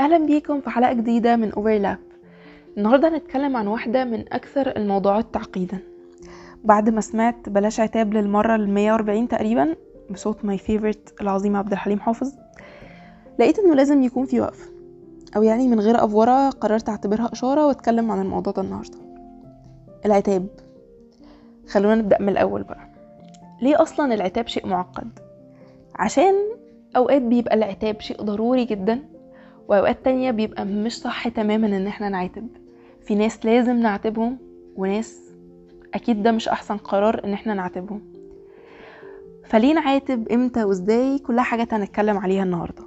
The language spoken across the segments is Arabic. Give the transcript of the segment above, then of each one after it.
أهلا بيكم في حلقة جديدة من Overlap النهارده هنتكلم عن واحدة من أكثر الموضوعات تعقيدا. بعد ما سمعت بلاش عتاب للمرة ال 140 تقريبا بصوت my favorite العظيم عبد الحليم حافظ لقيت إنه لازم يكون في وقفه أو يعني من غير افوره قررت أعتبرها إشارة وأتكلم عن الموضوع ده النهارده. العتاب. خلونا نبدأ من الأول بقى. ليه أصلا العتاب شيء معقد؟ عشان أوقات بيبقى العتاب شيء ضروري جدا. وأوقات تانية بيبقى مش صح تماما إن إحنا نعاتب. في ناس لازم نعاتبهم وناس أكيد ده مش أحسن قرار إن إحنا نعاتبهم. فليه نعاتب؟ إمتى؟ وإزاي؟ كلها حاجات هنتكلم عليها النهارده.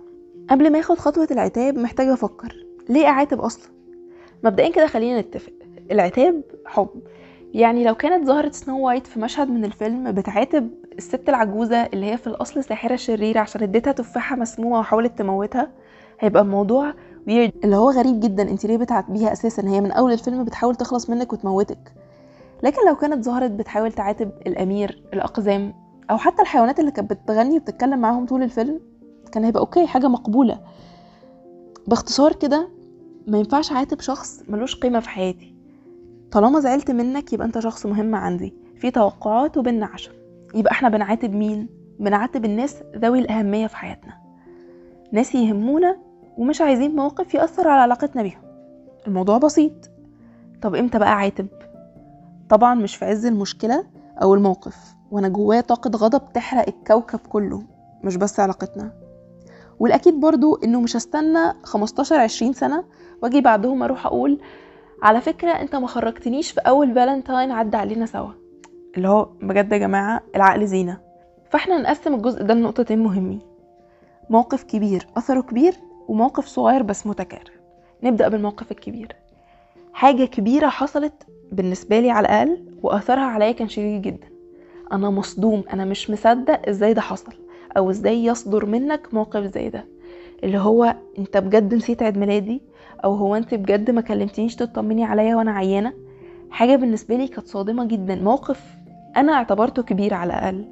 قبل ما آخد خطوة العتاب محتاجة أفكر. ليه أعاتب أصلا؟ مبدئيا كده خلينا نتفق. العتاب حب. يعني لو كانت ظهرت سنو وايت في مشهد من الفيلم بتعاتب الست العجوزة اللي هي في الأصل ساحرة شريرة عشان اديتها تفاحة مسمومة وحاولت تموتها هيبقى الموضوع ويرد اللي هو غريب جدا. انت ليه بتعاتبيها أساسا؟ هي من أول الفيلم بتحاول تخلص منك وتموتك. لكن لو كانت ظهرت بتحاول تعاتب الأمير الأقزام أو حتى الحيوانات اللي كانت بتغني وبتتكلم معاهم طول الفيلم كان هيبقى أوكي حاجة مقبولة. باختصار كده ما ينفعش أعاتب شخص ملوش قيمة في حياتي. طالما زعلت منك يبقى أنت شخص مهم عندي. في توقعات وبينا عشم يبقى إحنا بنعاتب مين؟ بنعاتب الناس ذوي الأهمية في حياتنا. ناس يهمونا ومش عايزين موقف يأثر على علاقتنا بيهم. الموضوع بسيط. طب إمتى بقى عاتب؟ طبعا مش في عز المشكلة أو الموقف وأنا جوايا طاقة غضب تحرق الكوكب كله مش بس علاقتنا. والأكيد برضو إنه مش هستنى 15 20 سنة وأجي بعدهم أروح أقول على فكرة أنت ما خرجتنيش في أول فالنتاين عدى علينا سوا. اللي هو بجد يا جماعة العقل زينة. فإحنا نقسم الجزء ده لنقطتين مهمين. موقف كبير أثره كبير وموقف صغير بس متكرر. نبدأ بالموقف الكبير. حاجة كبيرة حصلت بالنسبة لي على الأقل وأثرها عليا كان شديد جدا. أنا مصدوم أنا مش مصدق إزاي ده حصل أو إزاي يصدر منك موقف زي ده. اللي هو أنت بجد نسيت عيد ميلادي؟ أو هو أنت بجد ما كلمتنيش تطمني عليا وأنا عيانة؟ حاجة بالنسبة لي كانت صادمة جدا. موقف أنا اعتبرته كبير على الأقل.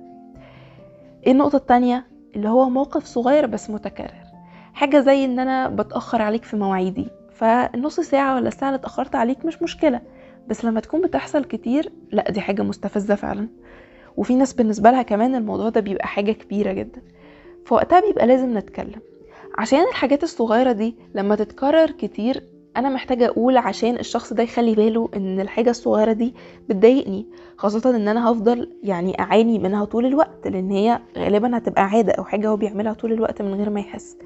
النقطة التانية اللي هو موقف صغير بس متكرر. حاجة زي إن أنا بتأخر عليك في مواعيدي فالنص ساعة ولا الساعة اللي اتأخرت عليك مش مشكلة بس لما تكون بتحصل كتير لأ دي حاجة مستفزة فعلا. وفي ناس بالنسبة لها كمان الموضوع ده بيبقى حاجة كبيرة جدا. فوقتها بيبقى لازم نتكلم. عشان الحاجات الصغيرة دي لما تتكرر كتير أنا محتاجة أقول عشان الشخص ده يخلي باله إن الحاجة الصغيرة دي بتضايقني خاصة إن أنا هفضل يعني أعاني منها طول الوقت لأن هي غالبا هتبقى عادة أو حاجة هو بيعملها طول الوقت من غير ما يحس.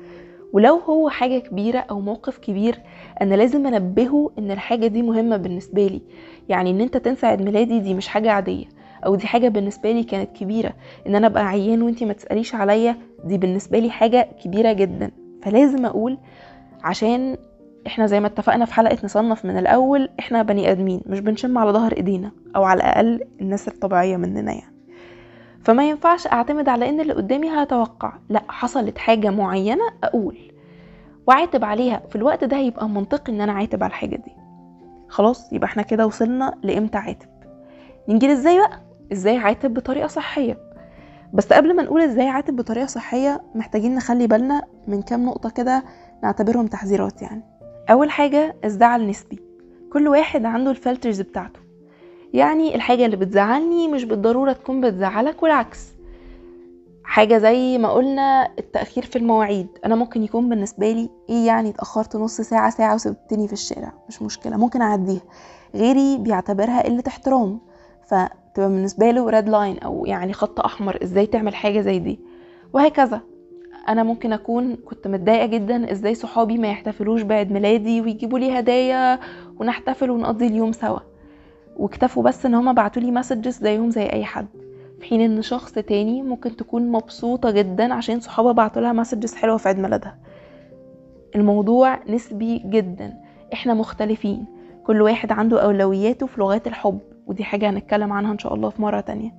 ولو هو حاجة كبيرة أو موقف كبير أنا لازم أنبهه إن الحاجة دي مهمة بالنسبة لي. يعني إن أنت تنسى عيد ميلادي دي مش حاجة عادية أو دي حاجة بالنسبة لي كانت كبيرة. إن أنا أبقى عيان وأنتي ما تسأليش عليا دي بالنسبة لي حاجة كبيرة جدا. فلازم أقول عشان إحنا زي ما اتفقنا في حلقة نصنف من الأول إحنا بني آدمين مش بنشم على ظهر إيدينا أو على الأقل الناس الطبيعية مننا يعني. فما ينفعش أعتمد على إن اللي قدامي هيتوقع. لا حصلت حاجة معينة أقول. واعاتب عليها. في الوقت ده هيبقى منطقي إن أنا اعاتب على الحاجة دي. خلاص يبقى إحنا كده وصلنا لإمتى عاتب نيجي إزاي بقى؟ إزاي اعاتب بطريقة صحية؟ بس قبل ما نقول إزاي اعاتب بطريقة صحية محتاجين نخلي بالنا من كام نقطة كده نعتبرهم تحذيرات يعني. أول حاجة الزعل نسبي. كل واحد عنده الفلترز بتاعته. يعني الحاجة اللي بتزعلني مش بالضرورة تكون بتزعلك والعكس. حاجة زي ما قلنا التأخير في المواعيد. أنا ممكن يكون بالنسبة لي إيه يعني اتأخرت نص ساعة ساعة وسبتني في الشارع. مش مشكلة ممكن أعديها. غيري بيعتبرها قلة احترام. فتبقى بالنسبة له red line أو يعني خط أحمر إزاي تعمل حاجة زي دي؟ وهكذا. أنا ممكن أكون كنت متضايقة جدا إزاي صحابي ما يحتفلوش بعيد ميلادي ويجيبوا لي هدايا ونحتفل ونقضي اليوم سوا. واكتفوا بس إن هما بعتولي messages زيهم زي أي حد. في حين إن شخص تاني ممكن تكون مبسوطة جدا عشان صحابها بعتولها messages حلوة في عيد ميلادها. الموضوع نسبي جدا. إحنا مختلفين. كل واحد عنده أولوياته في لغات الحب ودي حاجة هنتكلم عنها إن شاء الله في مرة تانية.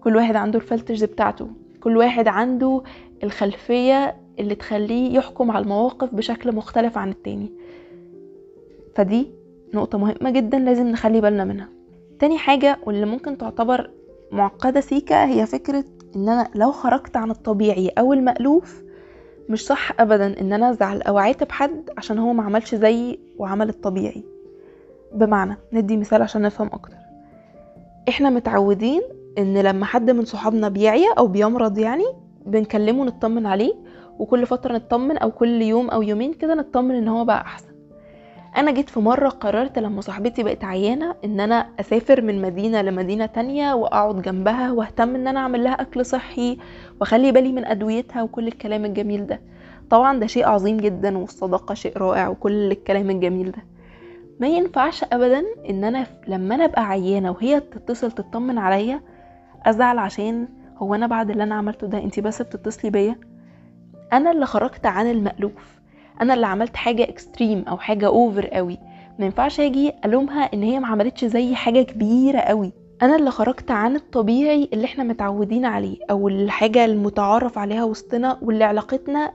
كل واحد عنده الفلترز بتاعته. كل واحد عنده الخلفية اللي تخليه يحكم على المواقف بشكل مختلف عن التاني. فدي نقطة مهمة جدا لازم نخلي بالنا منها. تاني حاجة واللي ممكن تعتبر معقدة سيكا هي فكرة إن أنا لو خرجت عن الطبيعي أو المألوف مش صح ابدا إن أنا أزعل أو أعاتب حد عشان هو ما عملش زيي وعمل الطبيعي. بمعنى ندي مثال عشان نفهم أكتر. إحنا متعودين إن لما حد من صحابنا بيعيا أو بيمرض يعني بنكلمه نطمن عليه وكل فترة نطمن أو كل يوم أو يومين كده نطمن إن هو بقى أحسن. أنا جيت في مرة قررت لما صاحبتي بقت عيانة إن أنا أسافر من مدينة لمدينة تانية وأقعد جنبها واهتم إن أنا أعمل لها أكل صحي وأخلي بالي من أدويتها وكل الكلام الجميل ده. طبعا ده شيء عظيم جدا والصداقة شيء رائع وكل الكلام الجميل ده. ما ينفعش ابدا إن أنا لما أنا أبقى عيانة وهي تتصل تطمن عليا أزعل عشان هو أنا بعد اللي أنا عملته ده؟ أنتي بس بتتصلي بيا. أنا اللي خرجت عن المألوف. أنا اللي عملت حاجة extreme أو حاجة over قوي. ما ينفعش أجي ألومها إن هي ما عملتش زي حاجة كبيرة قوي. أنا اللي خرجت عن الطبيعي اللي إحنا متعودين عليه أو الحاجة المتعارف عليها وسطنا واللي علاقتنا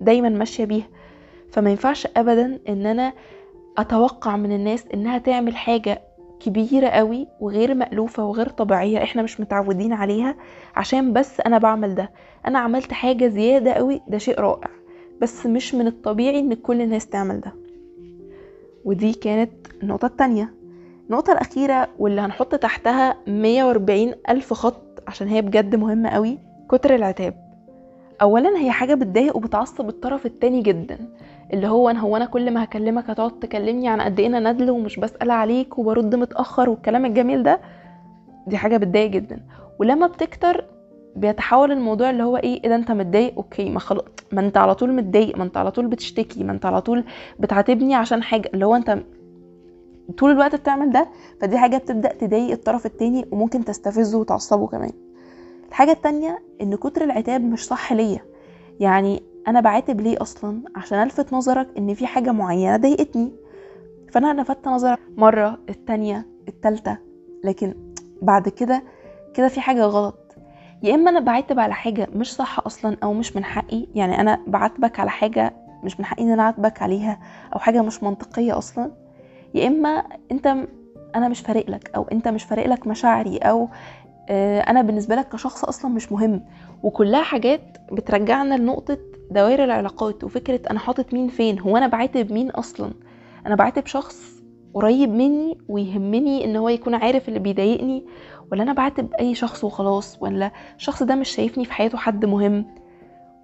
دايما ماشية بيها. فما ينفعش ابدا إن أنا أتوقع من الناس إنها تعمل حاجة كبيرة قوي وغير مألوفة وغير طبيعية إحنا مش متعودين عليها عشان بس أنا بعمل ده. أنا عملت حاجة زيادة قوي ده شيء رائع. بس مش من الطبيعي إن كل الناس تعمل ده. ودي كانت النقطة التانية. النقطة الأخيرة واللي هنحط تحتها 140 ألف خط عشان هي بجد مهمة قوي كتر العتاب. أولا هي حاجة بتضايق وبتعصب الطرف التاني جدا اللي هو أنا هو أنا كل ما هكلمك هتقعد تكلمني عن قد إيه أنا ندل ومش بسأل عليك وبرد متأخر والكلام الجميل ده؟ دي حاجة بتضايق جدا. ولما بتكتر بيتحول الموضوع اللي هو إيه إذا أنت متضايق أوكي ما خلاص ما أنت على طول متضايق ما أنت على طول بتشتكي ما أنت على طول بتعاتبني عشان حاجة. اللي هو أنت طول الوقت بتعمل ده فدي حاجة بتبدأ تضايق الطرف التاني وممكن تستفزه وتعصبه كمان. الحاجة التانية إن كتر العتاب مش صح ليا. يعني أنا بعاتب ليه أصلا؟ عشان ألفت نظرك إن في حاجة معينة ضايقتني. فأنا لفت نظرك مرة التانية التالتة. لكن بعد كده كده في حاجة غلط. يا إما أنا بعاتب على حاجة مش صح أصلا أو مش من حقي يعني أنا بعاتبك على حاجة مش من حقي إن أنا أعاتبك عليها أو حاجة مش منطقية أصلا. يا إما أنت أنا مش فارق لك أو أنت مش فارق لك مشاعري أو أنا بالنسبة لك كشخص أصلا مش مهم. وكلها حاجات بترجعنا لنقطة دوائر العلاقات وفكرة أنا حاطط مين فين هو أنا بعاتب مين أصلا؟ أنا بعاتب شخص قريب مني ويهمني إن هو يكون عارف اللي بيضايقني ولا أنا بعاتب أي شخص وخلاص ولا الشخص ده مش شايفني في حياته حد مهم.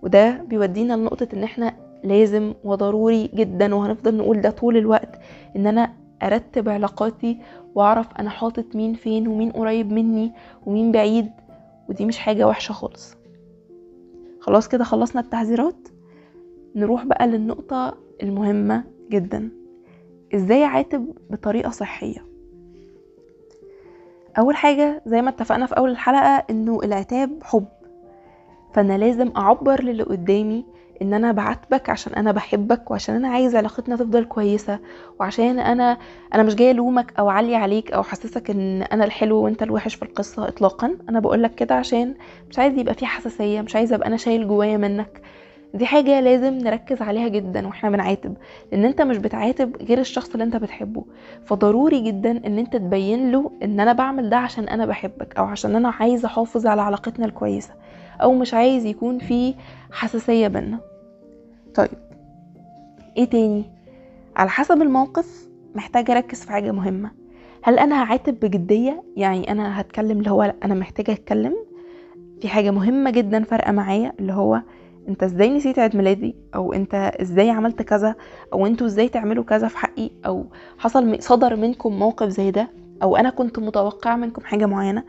وده بيودينا لنقطة إن إحنا لازم وضروري جدا وهنفضل نقول ده طول الوقت إن أنا أرتب علاقاتي وأعرف أنا حاطط مين فين ومين قريب مني ومين بعيد ودي مش حاجة وحشة خالص. خلاص كده خلصنا التحذيرات؟ نروح بقى للنقطة المهمة جدا. إزاي اعاتب بطريقة صحية. أول حاجة زي ما اتفقنا في أول الحلقة إنه العتاب حب. فأنا لازم أعبر للي قدامي إن أنا بعاتبك عشان أنا بحبك وعشان أنا عايز علاقتنا تفضل كويسة وعشان أنا أنا مش جاية الومك أو أعلي عليك أو أحسسك إن أنا الحلو وأنت الوحش في القصة اطلاقا. أنا بقولك كده عشان مش عايز يبقى في حساسية مش عايزه أبقى أنا شايل جوايا منك. دي حاجة لازم نركز عليها جدا وإحنا بنعاتب لأن أنت مش بتعاتب غير الشخص اللي أنت بتحبه. فضروري جدا إن أنت تبين له إن أنا بعمل ده عشان أنا بحبك أو عشان أنا عايز أحافظ على علاقتنا الكويسة أو مش عايز يكون في حساسية بينا طيب إيه تاني؟ على حسب الموقف محتاجة أركز في حاجة مهمة. هل أنا هعاتب بجدية؟ يعني أنا هتكلم اللي هو أنا محتاجة أتكلم في حاجة مهمة جدا فارقة معايا اللي هو انت إزاي نسيت عيد ميلادي؟ أو انت إزاي عملت كذا؟ أو أنتوا إزاي تعملوا كذا في حقي؟ أو حصل صدر منكم موقف زي ده؟ أو أنا كنت متوقعة منكم حاجة معينة؟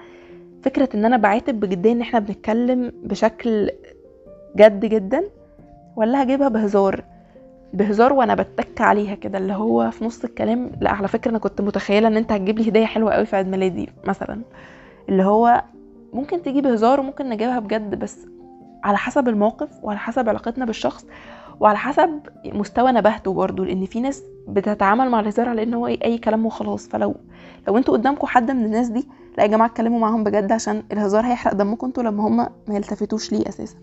فكرة ان أنا بعاتب بجدية ان إحنا بنتكلم بشكل جد جدا؟ ولا هجيبها بهزار؟ بهزار وأنا بتك عليها كده اللي هو في نص الكلام؟ لا على فكرة أنا كنت متخيلة ان انت هتجيب لي هدية حلوة قوي في عيد ميلادي مثلا. اللي هو ممكن تيجي بهزار وممكن نجيبها بجد بس على حسب الموقف وعلى حسب علاقتنا بالشخص وعلى حسب مستوى نباهته برضو لأن في ناس بتتعامل مع الهزار على إن هو أي كلام وخلاص. فلو لو أنتوا قدامكم حد من الناس دي لا يا جماعة اتكلموا معاهم بجد عشان الهزار هيحرق دمكم أنتوا لما هم ما يلتفتوش ليه أساسا.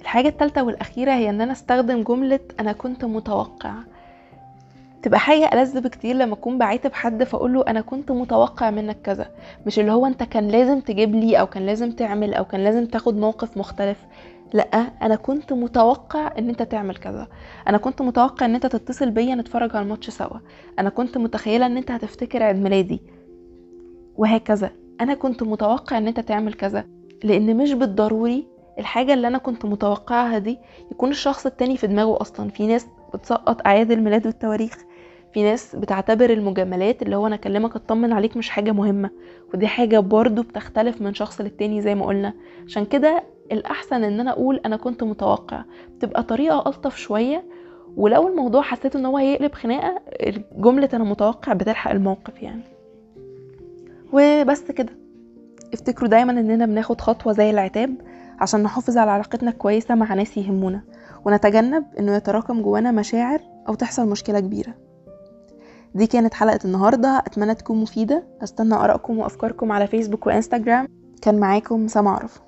الحاجة التالتة والأخيرة هي إن أنا أستخدم جملة أنا كنت متوقع. تبقى حاجة ألذ بكتير لما أكون بعاتب حد فأقول له أنا كنت متوقع منك كذا. مش اللي هو أنت كان لازم تجيب لي أو كان لازم تعمل أو كان لازم تاخد موقف مختلف. لأ أنا كنت متوقع إن أنت تعمل كذا. أنا كنت متوقع إن أنت تتصل بيا نتفرج على الماتش سوا. أنا كنت متخيلة إن أنت هتفتكر عيد ميلادي. وهكذا. أنا كنت متوقع إن أنت تعمل كذا. لأن مش بالضروري الحاجة اللي أنا كنت متوقعها دي يكون الشخص التاني في دماغه أصلا. في ناس بتسقط أعياد الميلاد والتواريخ. في ناس بتعتبر المجاملات اللي هو أنا أكلمك أطمن عليك مش حاجة مهمة ودي حاجة برضو بتختلف من شخص للتاني زي ما قلنا. عشان كده الأحسن إن أنا أقول أنا كنت متوقع تبقى طريقة ألطف شوية ولو الموضوع حسيت إن هو هيقلب خناقة جملة أنا متوقع بتلحق الموقف يعني. وبس كده. افتكروا دايما إننا بناخد خطوة زي العتاب عشان نحافظ على علاقتنا كويسة مع ناس يهمونا ونتجنب إنه يتراكم جوانا مشاعر أو تحصل مشكلة كبيرة. دي كانت حلقة النهاردة. أتمنى تكون مفيدة. أستنى آرائكم وأفكاركم على فيسبوك وإنستجرام. كان معاكم سما عرفة.